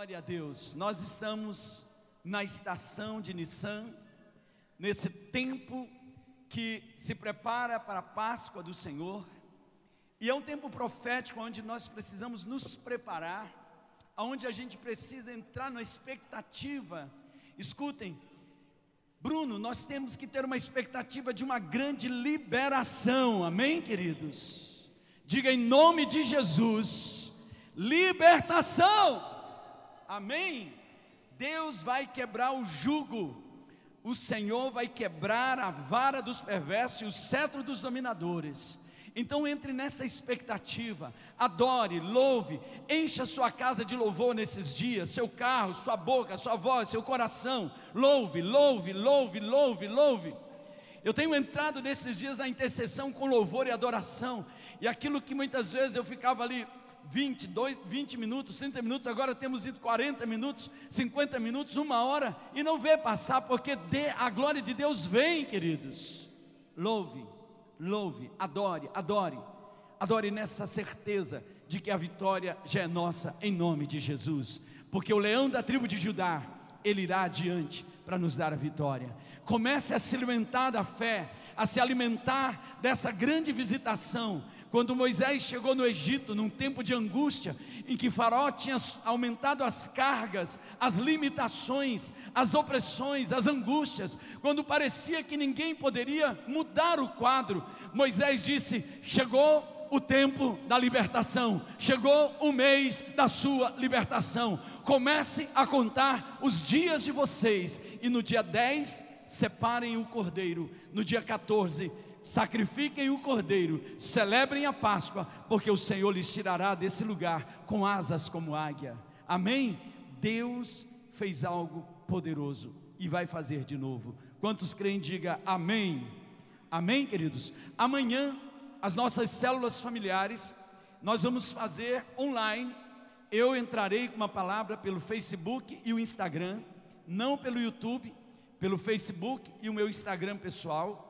Glória a Deus. Nós estamos na estação de Nissan, nesse tempo que se prepara para a Páscoa do Senhor. E é um tempo profético onde nós precisamos nos preparar, onde a gente precisa entrar na expectativa. Escutem, Bruno, nós temos que ter uma expectativa de uma grande liberação, amém, queridos? Diga em nome de Jesus, libertação. Amém? Deus vai quebrar o jugo, o Senhor vai quebrar a vara dos perversos e o cetro dos dominadores. Então entre nessa expectativa, adore, louve, encha sua casa de louvor nesses dias, seu carro, sua boca, sua voz, seu coração, louve, louve, louve, louve, louve. Eu tenho entrado nesses dias na intercessão com louvor e adoração, e aquilo que muitas vezes eu ficava ali 20, 20 minutos, 30 minutos, agora temos ido 40 minutos, 50 minutos, uma hora, e não vê passar, porque a glória de Deus vem, queridos. Louve, louve, adore, adore, adore nessa certeza de que a vitória já é nossa, em nome de Jesus, porque o leão da tribo de Judá, ele irá adiante para nos dar a vitória. Comece a se alimentar da fé, a se alimentar dessa grande visitação quando Moisés chegou no Egito, num tempo de angústia, em que Faraó tinha aumentado as cargas, as limitações, as opressões, as angústias, quando parecia que ninguém poderia mudar o quadro, Moisés disse: Chegou o tempo da libertação, chegou o mês da sua libertação. Comece a contar os dias de vocês, e no dia 10, separem o cordeiro, no dia 14, sacrifiquem o cordeiro, celebrem a Páscoa, porque o Senhor lhes tirará desse lugar com asas como águia. Amém? Deus fez algo poderoso e vai fazer de novo. Quantos creem, diga amém. Amém, queridos? Amanhã, as nossas células familiares, nós vamos fazer online. Eu entrarei com uma palavra pelo Facebook e o Instagram, não pelo YouTube, pelo Facebook e o meu Instagram pessoal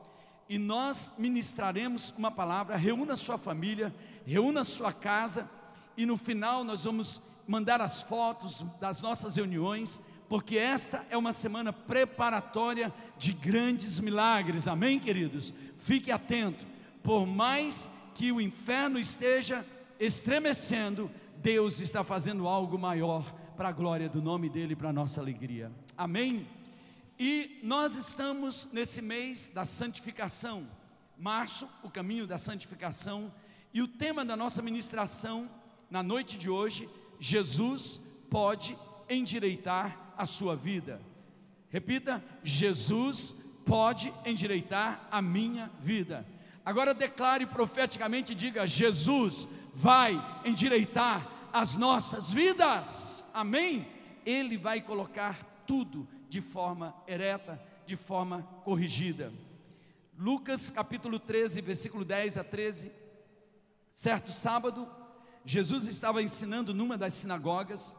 e nós ministraremos uma palavra. Reúna sua família, reúna sua casa, e no final nós vamos mandar as fotos das nossas reuniões, porque esta é uma semana preparatória de grandes milagres, amém, queridos? Fique atento, por mais que o inferno esteja estremecendo, Deus está fazendo algo maior para a glória do nome dEle, para a nossa alegria, amém? E nós estamos nesse mês da santificação, março, o caminho da santificação, e o tema da nossa ministração na noite de hoje, Jesus pode endireitar a sua vida. Repita: Jesus pode endireitar a minha vida. Agora declare profeticamente, diga: Jesus vai endireitar as nossas vidas. Amém? Ele vai colocar tudo de forma ereta, de forma corrigida. Lucas capítulo 13, versículo 10 a 13. Certo sábado, Jesus estava ensinando numa das sinagogas,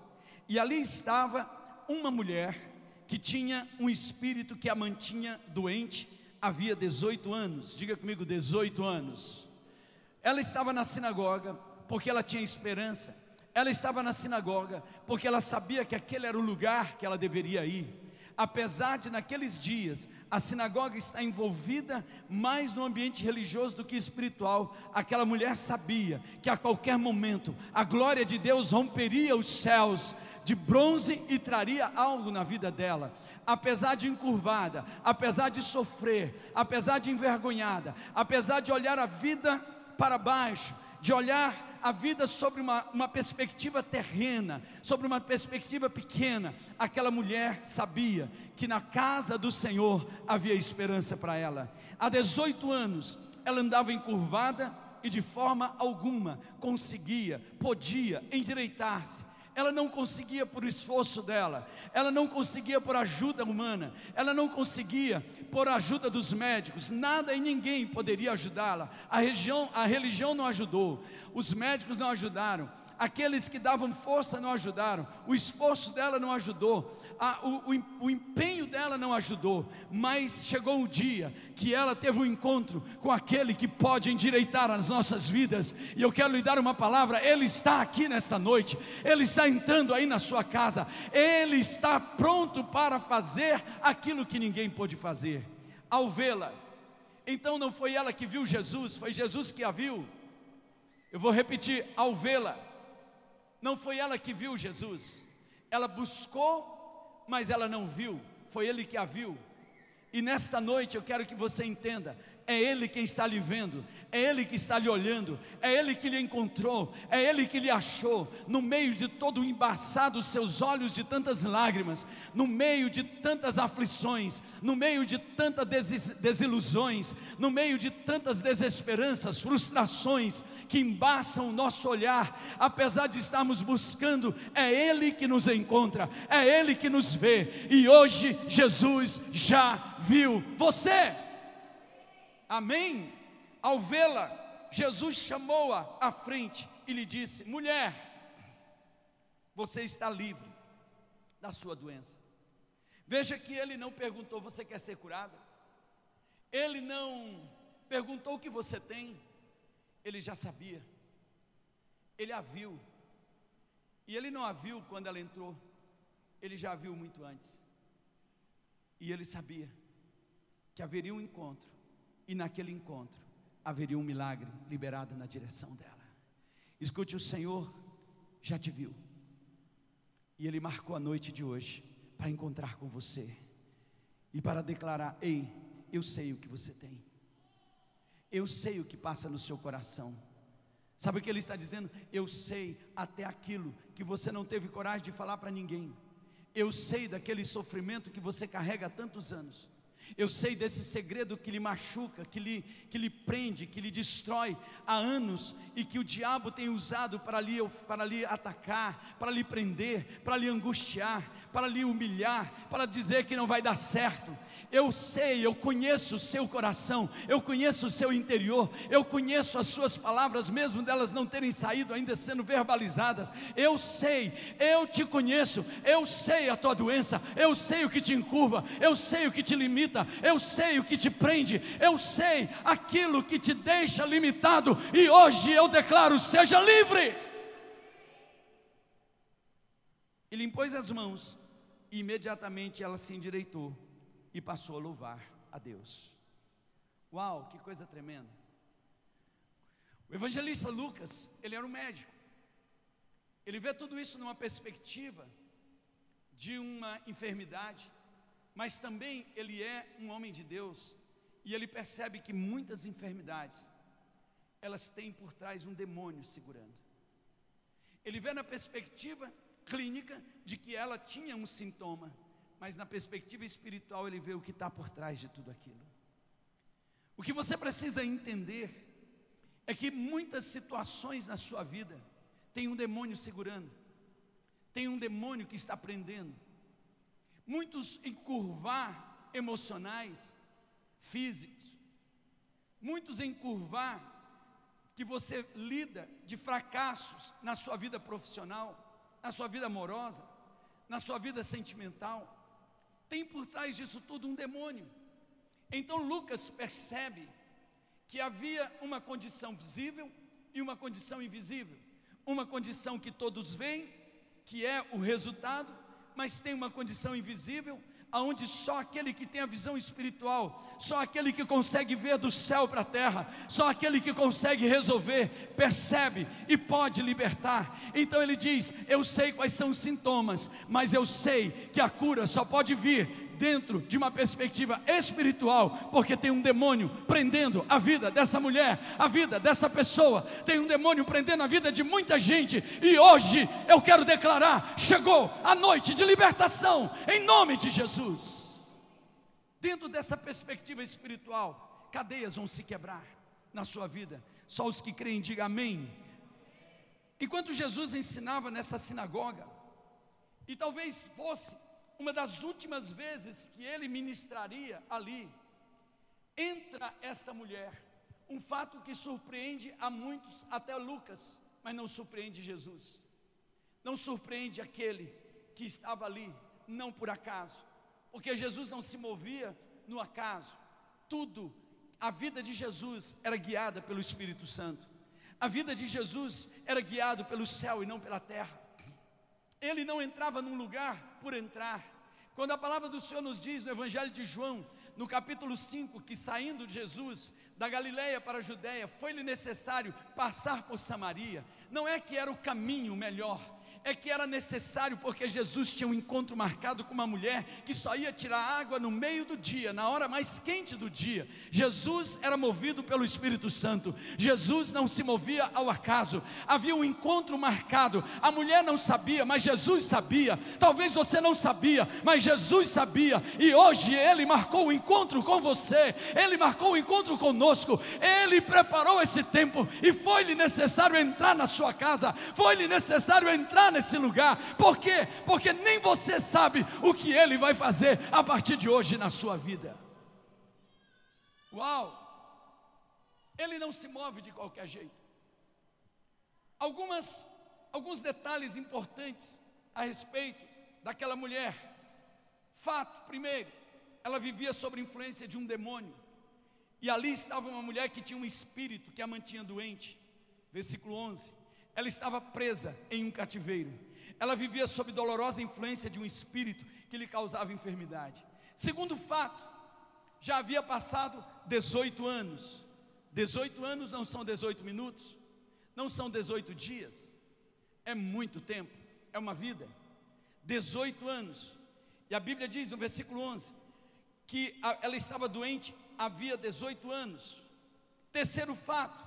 e ali estava uma mulher que tinha um espírito que a mantinha doente havia 18 anos. Diga comigo, 18 anos. Ela estava na sinagoga porque ela tinha esperança. Ela estava na sinagoga porque ela sabia que aquele era o lugar que ela deveria ir apesar de naqueles dias a sinagoga estar envolvida mais no ambiente religioso do que espiritual, aquela mulher sabia que a qualquer momento a glória de Deus romperia os céus de bronze e traria algo na vida dela. Apesar de encurvada, apesar de sofrer, apesar de envergonhada, apesar de olhar a vida para baixo, de olhar a vida sobre uma, uma perspectiva terrena, sobre uma perspectiva pequena, aquela mulher sabia que na casa do Senhor havia esperança para ela. Há 18 anos, ela andava encurvada e de forma alguma conseguia, podia endireitar-se ela não conseguia por esforço dela, ela não conseguia por ajuda humana, ela não conseguia por ajuda dos médicos, nada e ninguém poderia ajudá-la. A, a religião não ajudou, os médicos não ajudaram, aqueles que davam força não ajudaram, o esforço dela não ajudou, a, o, o, o empenho dela não ajudou, mas chegou um dia que ela teve um encontro com aquele que pode endireitar as nossas vidas, e eu quero lhe dar uma palavra: Ele está aqui nesta noite, Ele está entrando aí na sua casa, Ele está pronto para fazer aquilo que ninguém pôde fazer. Ao vê-la, então não foi ela que viu Jesus, foi Jesus que a viu. Eu vou repetir: ao vê-la, não foi ela que viu Jesus, ela buscou, mas ela não viu, foi ele que a viu. E nesta noite eu quero que você entenda: é Ele quem está lhe vendo, é Ele que está lhe olhando, é Ele que lhe encontrou, é Ele que lhe achou, no meio de todo o embaçado, seus olhos de tantas lágrimas, no meio de tantas aflições, no meio de tantas desilusões, no meio de tantas desesperanças, frustrações que embaçam o nosso olhar, apesar de estarmos buscando, é Ele que nos encontra, é Ele que nos vê, e hoje Jesus já viu você. Amém? Ao vê-la, Jesus chamou-a à frente e lhe disse: Mulher, você está livre da sua doença. Veja que ele não perguntou: Você quer ser curada? Ele não perguntou o que você tem, ele já sabia, ele a viu, e ele não a viu quando ela entrou, ele já a viu muito antes, e ele sabia que haveria um encontro e naquele encontro haveria um milagre liberado na direção dela. Escute, o Senhor já te viu, e Ele marcou a noite de hoje para encontrar com você e para declarar: Ei, eu sei o que você tem, eu sei o que passa no seu coração. Sabe o que ele está dizendo? Eu sei até aquilo que você não teve coragem de falar para ninguém. Eu sei daquele sofrimento que você carrega há tantos anos. Eu sei desse segredo que lhe machuca, que lhe, que lhe prende, que lhe destrói há anos e que o diabo tem usado para lhe, para lhe atacar, para lhe prender, para lhe angustiar, para lhe humilhar, para dizer que não vai dar certo. Eu sei, eu conheço o seu coração, eu conheço o seu interior, eu conheço as suas palavras, mesmo delas não terem saído ainda sendo verbalizadas. Eu sei, eu te conheço, eu sei a tua doença, eu sei o que te encurva, eu sei o que te limita, eu sei o que te prende, eu sei aquilo que te deixa limitado, e hoje eu declaro: seja livre. Ele impôs as mãos imediatamente ela se endireitou e passou a louvar a Deus. Uau, que coisa tremenda. O evangelista Lucas, ele era um médico. Ele vê tudo isso numa perspectiva de uma enfermidade, mas também ele é um homem de Deus e ele percebe que muitas enfermidades elas têm por trás um demônio segurando. Ele vê na perspectiva clínica de que ela tinha um sintoma, mas na perspectiva espiritual ele vê o que está por trás de tudo aquilo. O que você precisa entender é que muitas situações na sua vida tem um demônio segurando, tem um demônio que está prendendo. Muitos encurvar emocionais, físicos, muitos encurvar que você lida de fracassos na sua vida profissional, na sua vida amorosa, na sua vida sentimental tem por trás disso tudo um demônio. Então Lucas percebe que havia uma condição visível e uma condição invisível. Uma condição que todos veem, que é o resultado, mas tem uma condição invisível, aonde só aquele que tem a visão espiritual, só aquele que consegue ver do céu para a terra, só aquele que consegue resolver, percebe e pode libertar. Então ele diz: Eu sei quais são os sintomas, mas eu sei que a cura só pode vir dentro de uma perspectiva espiritual, porque tem um demônio prendendo a vida dessa mulher, a vida dessa pessoa, tem um demônio prendendo a vida de muita gente, e hoje eu quero declarar: chegou a noite de libertação, em nome de Jesus. Dentro dessa perspectiva espiritual, cadeias vão se quebrar na sua vida, só os que creem, digam amém. Enquanto Jesus ensinava nessa sinagoga, e talvez fosse uma das últimas vezes que ele ministraria ali, entra esta mulher, um fato que surpreende a muitos, até Lucas, mas não surpreende Jesus. Não surpreende aquele que estava ali, não por acaso, porque Jesus não se movia no acaso. Tudo, a vida de Jesus era guiada pelo Espírito Santo. A vida de Jesus era guiado pelo céu e não pela terra. Ele não entrava num lugar por entrar. Quando a palavra do Senhor nos diz no Evangelho de João, no capítulo 5, que saindo de Jesus da Galileia para a Judéia, foi-lhe necessário passar por Samaria. Não é que era o caminho melhor, é que era necessário, porque Jesus tinha um encontro marcado com uma mulher que só ia tirar água no meio do dia, na hora mais quente do dia. Jesus era movido pelo Espírito Santo, Jesus não se movia ao acaso, havia um encontro marcado. A mulher não sabia, mas Jesus sabia. Talvez você não sabia, mas Jesus sabia, e hoje Ele marcou o um encontro com você, Ele marcou o um encontro conosco, Ele preparou esse tempo, e foi-lhe necessário entrar na sua casa, foi-lhe necessário entrar nesse lugar. Por quê? Porque nem você sabe o que ele vai fazer a partir de hoje na sua vida. Uau! Ele não se move de qualquer jeito. Algumas alguns detalhes importantes a respeito daquela mulher. Fato, primeiro, ela vivia sob influência de um demônio. E ali estava uma mulher que tinha um espírito que a mantinha doente. Versículo 11 ela estava presa em um cativeiro. Ela vivia sob dolorosa influência de um espírito que lhe causava enfermidade. Segundo fato, já havia passado 18 anos. 18 anos não são 18 minutos, não são 18 dias, é muito tempo, é uma vida. 18 anos. E a Bíblia diz no versículo 11 que ela estava doente havia 18 anos. Terceiro fato,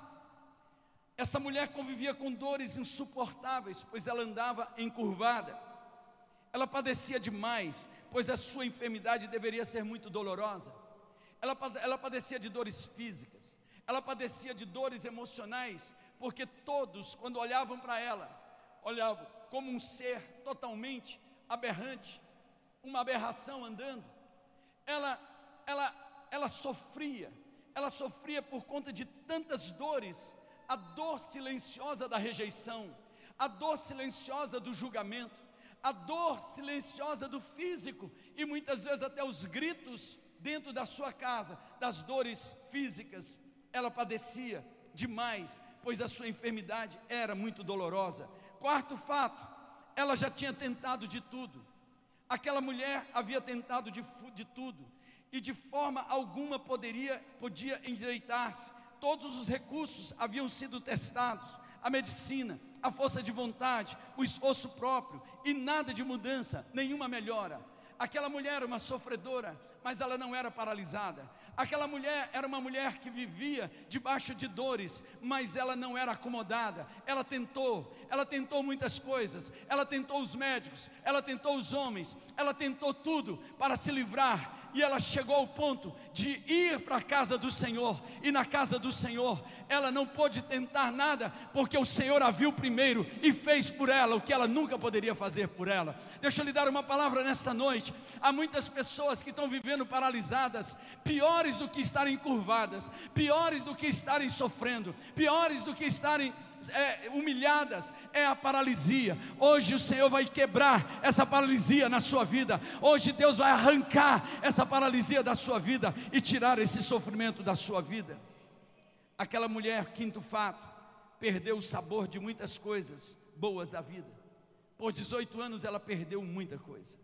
essa mulher convivia com dores insuportáveis, pois ela andava encurvada. Ela padecia demais, pois a sua enfermidade deveria ser muito dolorosa. Ela, ela padecia de dores físicas, ela padecia de dores emocionais, porque todos, quando olhavam para ela, olhavam como um ser totalmente aberrante, uma aberração andando. Ela, ela, ela sofria, ela sofria por conta de tantas dores a dor silenciosa da rejeição, a dor silenciosa do julgamento, a dor silenciosa do físico e muitas vezes até os gritos dentro da sua casa, das dores físicas, ela padecia demais, pois a sua enfermidade era muito dolorosa. Quarto fato, ela já tinha tentado de tudo. Aquela mulher havia tentado de, de tudo e de forma alguma poderia podia endireitar-se todos os recursos haviam sido testados, a medicina, a força de vontade, o esforço próprio e nada de mudança, nenhuma melhora. Aquela mulher era uma sofredora, mas ela não era paralisada. Aquela mulher era uma mulher que vivia debaixo de dores, mas ela não era acomodada. Ela tentou, ela tentou muitas coisas. Ela tentou os médicos, ela tentou os homens, ela tentou tudo para se livrar e ela chegou ao ponto de ir para a casa do Senhor, e na casa do Senhor ela não pôde tentar nada, porque o Senhor a viu primeiro e fez por ela o que ela nunca poderia fazer por ela. Deixa eu lhe dar uma palavra nesta noite. Há muitas pessoas que estão vivendo paralisadas, piores do que estarem curvadas, piores do que estarem sofrendo, piores do que estarem é, humilhadas é a paralisia. Hoje o Senhor vai quebrar essa paralisia na sua vida. Hoje Deus vai arrancar essa paralisia da sua vida e tirar esse sofrimento da sua vida. Aquela mulher, quinto fato, perdeu o sabor de muitas coisas boas da vida. Por 18 anos ela perdeu muita coisa.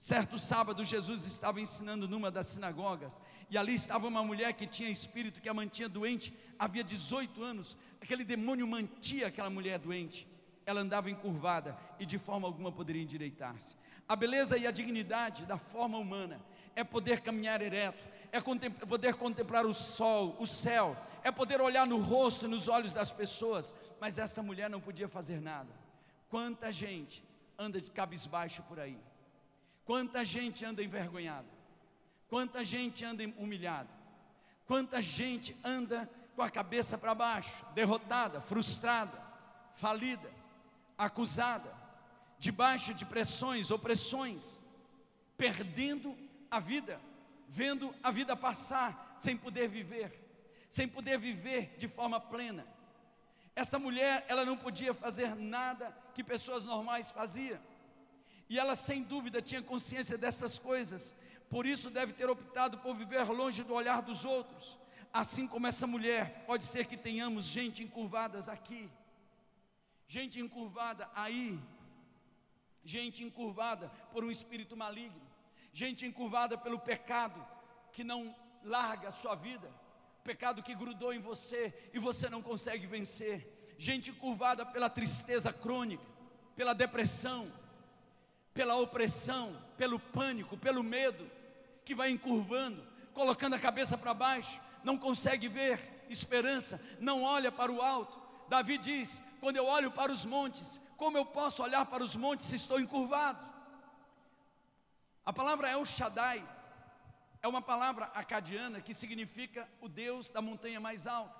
Certo sábado, Jesus estava ensinando numa das sinagogas, e ali estava uma mulher que tinha espírito que a mantinha doente havia 18 anos. Aquele demônio mantia aquela mulher doente. Ela andava encurvada e de forma alguma poderia endireitar-se. A beleza e a dignidade da forma humana é poder caminhar ereto, é poder contemplar o sol, o céu, é poder olhar no rosto e nos olhos das pessoas, mas esta mulher não podia fazer nada. Quanta gente anda de cabisbaixo por aí Quanta gente anda envergonhada, quanta gente anda humilhada, quanta gente anda com a cabeça para baixo, derrotada, frustrada, falida, acusada, debaixo de pressões, opressões, perdendo a vida, vendo a vida passar sem poder viver, sem poder viver de forma plena. Essa mulher, ela não podia fazer nada que pessoas normais faziam. E ela, sem dúvida, tinha consciência dessas coisas. Por isso, deve ter optado por viver longe do olhar dos outros. Assim como essa mulher, pode ser que tenhamos gente encurvadas aqui, gente encurvada aí, gente encurvada por um espírito maligno, gente encurvada pelo pecado que não larga a sua vida, pecado que grudou em você e você não consegue vencer, gente encurvada pela tristeza crônica, pela depressão, pela opressão, pelo pânico, pelo medo, que vai encurvando, colocando a cabeça para baixo, não consegue ver esperança, não olha para o alto. Davi diz: quando eu olho para os montes, como eu posso olhar para os montes se estou encurvado? A palavra El Shaddai é uma palavra acadiana que significa o Deus da montanha mais alta,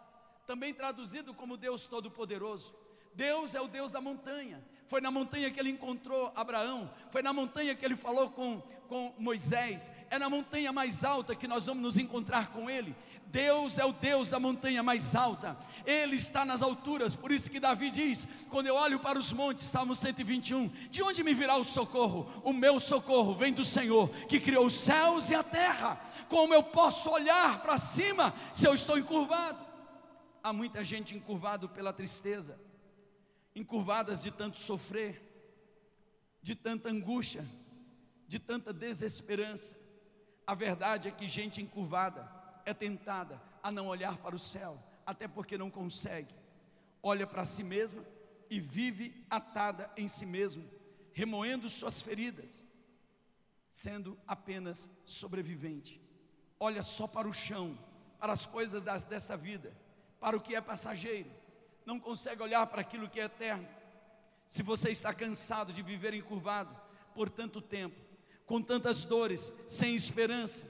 também traduzido como Deus Todo-Poderoso. Deus é o Deus da montanha. Foi na montanha que ele encontrou Abraão, foi na montanha que ele falou com, com Moisés, é na montanha mais alta que nós vamos nos encontrar com ele. Deus é o Deus da montanha mais alta, Ele está nas alturas, por isso que Davi diz: quando eu olho para os montes, Salmo 121, de onde me virá o socorro? O meu socorro vem do Senhor, que criou os céus e a terra. Como eu posso olhar para cima se eu estou encurvado? Há muita gente encurvado pela tristeza, encurvadas de tanto sofrer, de tanta angústia, de tanta desesperança. A verdade é que gente encurvada é tentada a não olhar para o céu, até porque não consegue. Olha para si mesma e vive atada em si mesmo, remoendo suas feridas, sendo apenas sobrevivente. Olha só para o chão, para as coisas das, desta vida, para o que é passageiro, não consegue olhar para aquilo que é eterno. Se você está cansado de viver encurvado por tanto tempo, com tantas dores, sem esperança,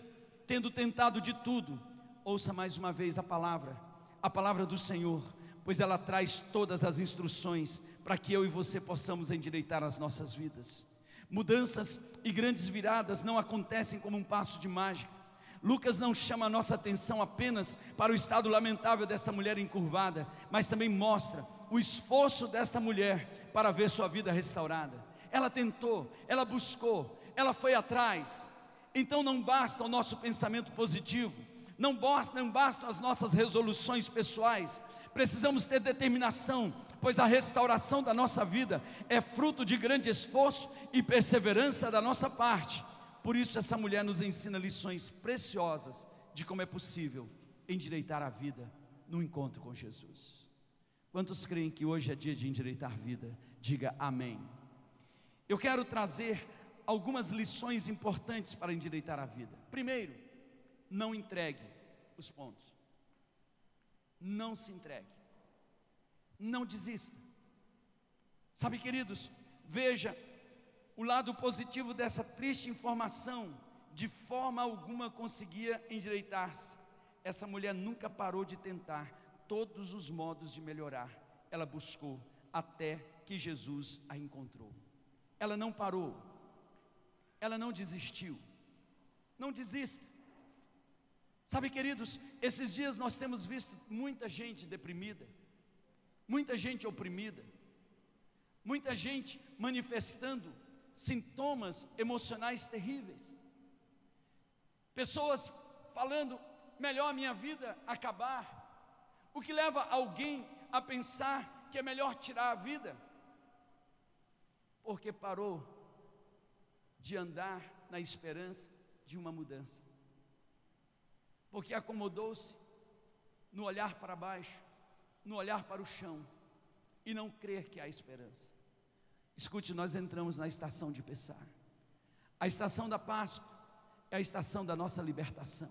tendo tentado de tudo, ouça mais uma vez a palavra, a palavra do Senhor, pois ela traz todas as instruções para que eu e você possamos endireitar as nossas vidas. Mudanças e grandes viradas não acontecem como um passo de mágica. Lucas não chama a nossa atenção apenas para o estado lamentável dessa mulher encurvada, mas também mostra o esforço desta mulher para ver sua vida restaurada. Ela tentou, ela buscou, ela foi atrás, então não basta o nosso pensamento positivo, não basta, não bastam as nossas resoluções pessoais, precisamos ter determinação, pois a restauração da nossa vida é fruto de grande esforço e perseverança da nossa parte. Por isso, essa mulher nos ensina lições preciosas de como é possível endireitar a vida no encontro com Jesus. Quantos creem que hoje é dia de endireitar a vida? Diga amém. Eu quero trazer algumas lições importantes para endireitar a vida. Primeiro, não entregue os pontos. Não se entregue. Não desista. Sabe, queridos, veja o lado positivo dessa triste informação. De forma alguma conseguia endireitar-se. Essa mulher nunca parou de tentar todos os modos de melhorar. Ela buscou até que Jesus a encontrou. Ela não parou, ela não desistiu. Não desista. Sabe, queridos, esses dias nós temos visto muita gente deprimida, muita gente oprimida, muita gente manifestando sintomas emocionais terríveis. Pessoas falando, melhor minha vida acabar. O que leva alguém a pensar que é melhor tirar a vida? Porque parou de andar na esperança de uma mudança. Porque acomodou-se no olhar para baixo, no olhar para o chão e não crer que há esperança. Escute, nós entramos na estação de Pessar. A estação da Páscoa é a estação da nossa libertação.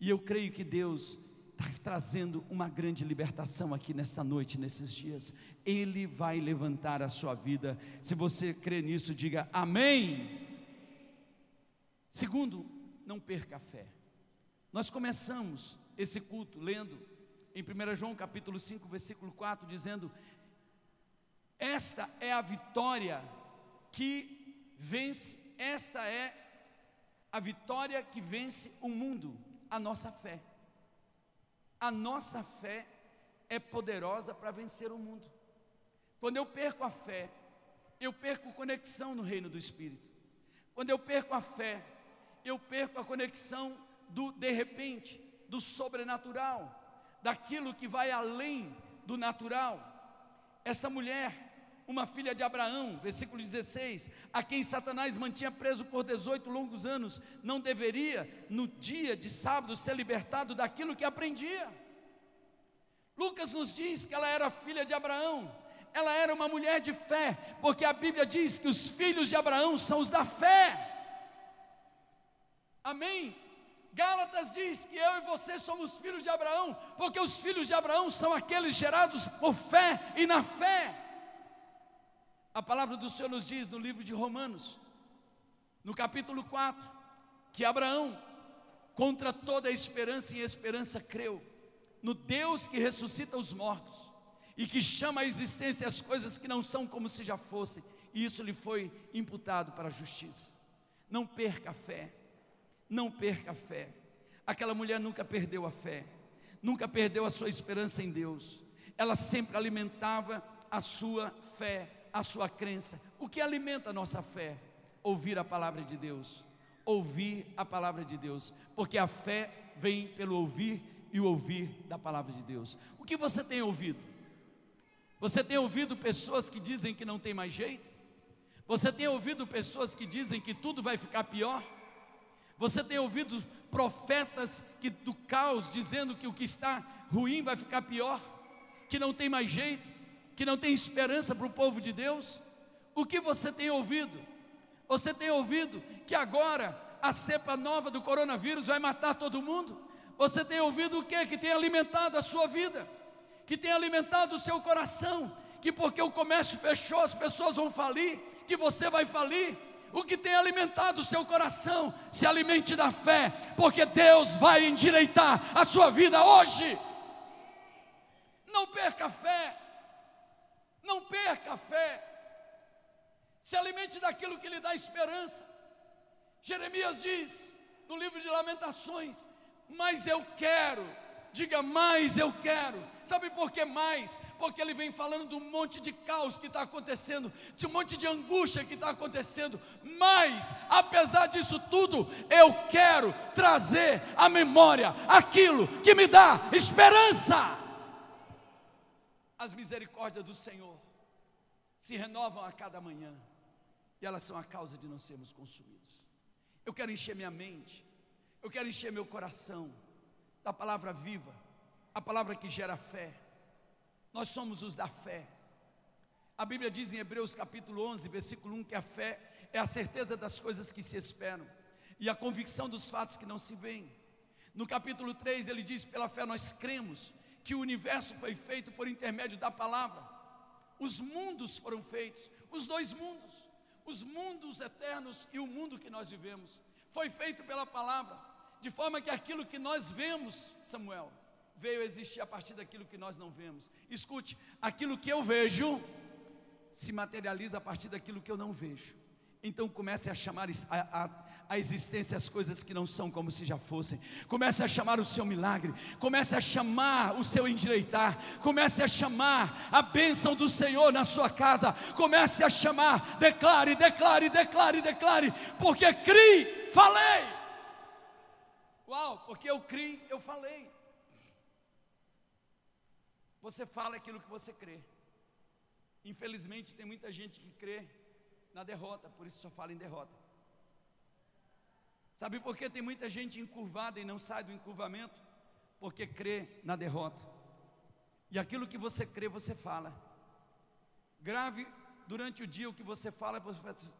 E eu creio que Deus está trazendo uma grande libertação aqui nesta noite, nesses dias. Ele vai levantar a sua vida. Se você crê nisso, diga amém. Segundo, não perca a fé. Nós começamos esse culto lendo em 1 João capítulo 5, versículo 4, dizendo: Esta é a vitória que vence, esta é a vitória que vence o mundo, a nossa fé. A nossa fé é poderosa para vencer o mundo. Quando eu perco a fé, eu perco conexão no reino do Espírito. Quando eu perco a fé, eu perco a conexão do de repente, do sobrenatural, daquilo que vai além do natural. Esta mulher, uma filha de Abraão, versículo 16, a quem Satanás mantinha preso por 18 longos anos, não deveria, no dia de sábado, ser libertado daquilo que aprendia. Lucas nos diz que ela era filha de Abraão, ela era uma mulher de fé, porque a Bíblia diz que os filhos de Abraão são os da fé. Amém? Gálatas diz que eu e você somos filhos de Abraão, porque os filhos de Abraão são aqueles gerados por fé e na fé. A palavra do Senhor nos diz no livro de Romanos, no capítulo 4, que Abraão, contra toda a esperança e esperança, creu no Deus que ressuscita os mortos e que chama à existência as coisas que não são como se já fossem, e isso lhe foi imputado para a justiça. Não perca a fé, não perca a fé. Aquela mulher nunca perdeu a fé, nunca perdeu a sua esperança em Deus, ela sempre alimentava a sua fé, a sua crença. O que alimenta a nossa fé? Ouvir a palavra de Deus, ouvir a palavra de Deus, porque a fé vem pelo ouvir e o ouvir da palavra de Deus. O que você tem ouvido? Você tem ouvido pessoas que dizem que não tem mais jeito? Você tem ouvido pessoas que dizem que tudo vai ficar pior? Você tem ouvido profetas que, do caos dizendo que o que está ruim vai ficar pior? Que não tem mais jeito? Que não tem esperança para o povo de Deus? O que você tem ouvido? Você tem ouvido que agora a cepa nova do coronavírus vai matar todo mundo? Você tem ouvido o que? Que tem alimentado a sua vida? que tem alimentado o seu coração, que porque o comércio fechou, as pessoas vão falir, que você vai falir. O que tem alimentado o seu coração, se alimente da fé, porque Deus vai endireitar a sua vida hoje. Não perca a fé, não perca a fé, se alimente daquilo que lhe dá esperança. Jeremias diz no livro de Lamentações: Mas eu quero Diga mais, eu quero. Sabe por que mais? Porque ele vem falando de um monte de caos que está acontecendo, de um monte de angústia que está acontecendo. Mas, apesar disso tudo, eu quero trazer à memória aquilo que me dá esperança. As misericórdias do Senhor se renovam a cada manhã, e elas são a causa de não sermos consumidos. Eu quero encher minha mente, eu quero encher meu coração da palavra viva, a palavra que gera fé. Nós somos os da fé. A Bíblia diz em Hebreus capítulo 11, versículo 1, que a fé é a certeza das coisas que se esperam e a convicção dos fatos que não se veem. No capítulo 3, ele diz: pela fé nós cremos que o universo foi feito por intermédio da palavra. Os mundos foram feitos, os dois mundos, os mundos eternos e o mundo que nós vivemos, foi feito pela palavra de forma que aquilo que nós vemos, Samuel, veio existir a partir daquilo que nós não vemos. Escute, aquilo que eu vejo se materializa a partir daquilo que eu não vejo. Então comece a chamar a, a, a, existência as coisas que não são como se já fossem. Comece a chamar o seu milagre. Comece a chamar o seu endireitar. Comece a chamar a bênção do Senhor na sua casa. Comece a chamar. Declare, declare, declare, declare. Porque crie, falei. Uau, porque eu criei, eu falei. Você fala aquilo que você crê. Infelizmente, tem muita gente que crê na derrota, por isso só fala em derrota. Sabe por que tem muita gente encurvada e não sai do encurvamento? Porque crê na derrota. E aquilo que você crê, você fala. Grave durante o dia o que você fala,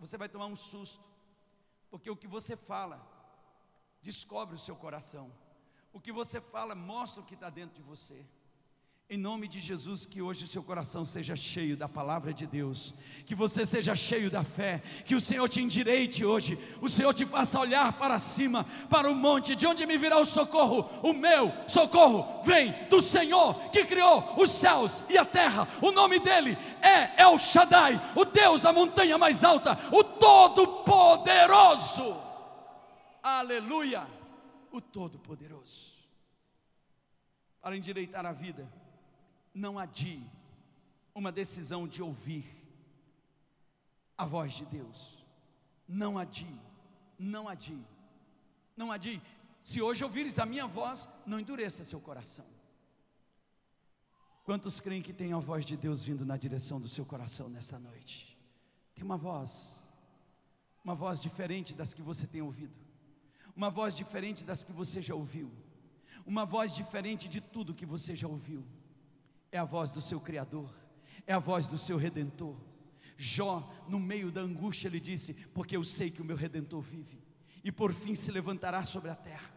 você vai tomar um susto. Porque o que você fala descobre o seu coração. O que você fala mostra o que está dentro de você. Em nome de Jesus, que hoje o seu coração seja cheio da palavra de Deus, que você seja cheio da fé, que o Senhor te endireite hoje, o Senhor te faça olhar para cima, para o monte, de onde me virá o socorro, o meu socorro vem do Senhor que criou os céus e a terra, o nome dele é El Shaddai, o Deus da montanha mais alta, o Todo-Poderoso. Aleluia, o Todo-Poderoso. Para endireitar a vida, não adie uma decisão de ouvir a voz de Deus. Não adie, não adie, não adie. Se hoje ouvires a minha voz, não endureça seu coração. Quantos creem que tem a voz de Deus vindo na direção do seu coração nesta noite? Tem uma voz, uma voz diferente das que você tem ouvido, uma voz diferente das que você já ouviu, uma voz diferente de tudo que você já ouviu. É a voz do seu Criador, é a voz do seu Redentor. Jó, no meio da angústia, ele disse: Porque eu sei que o meu Redentor vive, e por fim se levantará sobre a terra.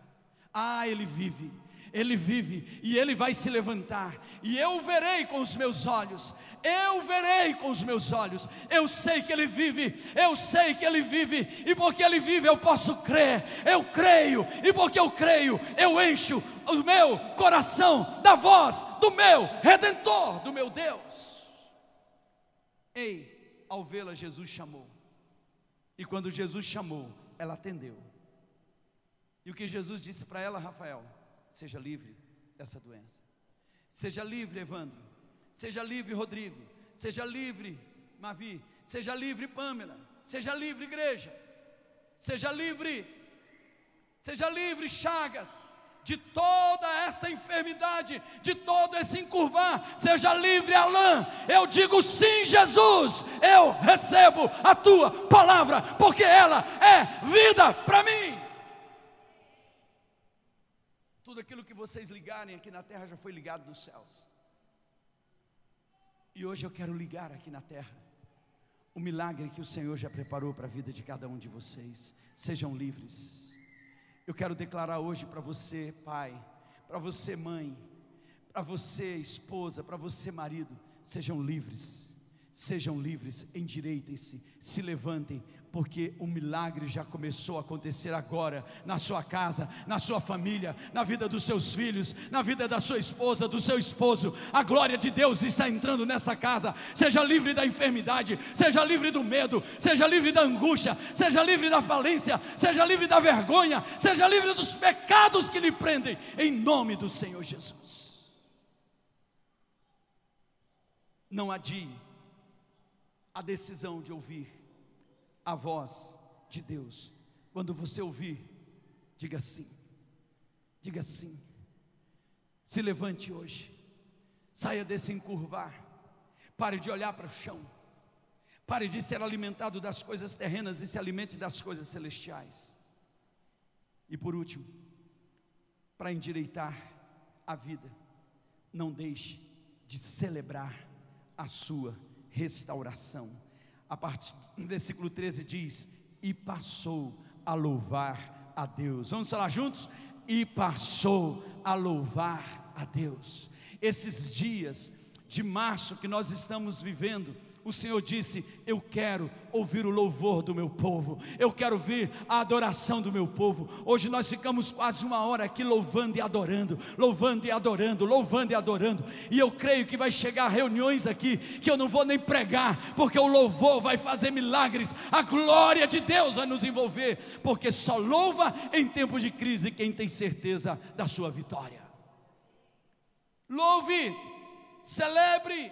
Ah, ele vive, ele vive e ele vai se levantar, e eu verei com os meus olhos, eu verei com os meus olhos, eu sei que ele vive, eu sei que ele vive, e porque ele vive eu posso crer, eu creio, e porque eu creio, eu encho o meu coração da voz do meu redentor, do meu Deus. Ei, ao vê-la, Jesus chamou, e quando Jesus chamou, ela atendeu. E o que Jesus disse para ela, Rafael? Seja livre dessa doença. Seja livre, Evandro. Seja livre, Rodrigo. Seja livre, Mavi. Seja livre, Pâmela. Seja livre, igreja. Seja livre. Seja livre, Chagas. De toda essa enfermidade, de todo esse encurvar, seja livre, Alain. Eu digo sim, Jesus. Eu recebo a tua palavra, porque ela é vida para mim. Tudo aquilo que vocês ligarem aqui na terra já foi ligado nos céus. E hoje eu quero ligar aqui na terra o milagre que o Senhor já preparou para a vida de cada um de vocês. Sejam livres. Eu quero declarar hoje para você, pai, para você, mãe, para você, esposa, para você, marido, sejam livres. Sejam livres, endireitem-se, se levantem, porque o milagre já começou a acontecer agora, na sua casa, na sua família, na vida dos seus filhos, na vida da sua esposa, do seu esposo. A glória de Deus está entrando nessa casa. Seja livre da enfermidade, seja livre do medo, seja livre da angústia, seja livre da falência, seja livre da vergonha, seja livre dos pecados que lhe prendem, em nome do Senhor Jesus. Não adie a decisão de ouvir a voz de Deus. Quando você ouvir, diga sim. Diga sim. Se levante hoje. Saia desse encurvar. Pare de olhar para o chão. Pare de ser alimentado das coisas terrenas e se alimente das coisas celestiais. E por último, para endireitar a vida, não deixe de celebrar a sua restauração a partir do versículo 13 diz: E passou a louvar a Deus. Vamos falar juntos? E passou a louvar a Deus. Esses dias de março que nós estamos vivendo, o Senhor disse: Eu quero ouvir o louvor do meu povo, eu quero ouvir a adoração do meu povo. Hoje nós ficamos quase uma hora aqui louvando e adorando, louvando e adorando, louvando e adorando. E eu creio que vai chegar reuniões aqui que eu não vou nem pregar, porque o louvor vai fazer milagres, a glória de Deus vai nos envolver, porque só louva em tempo de crise quem tem certeza da sua vitória. Louve, celebre,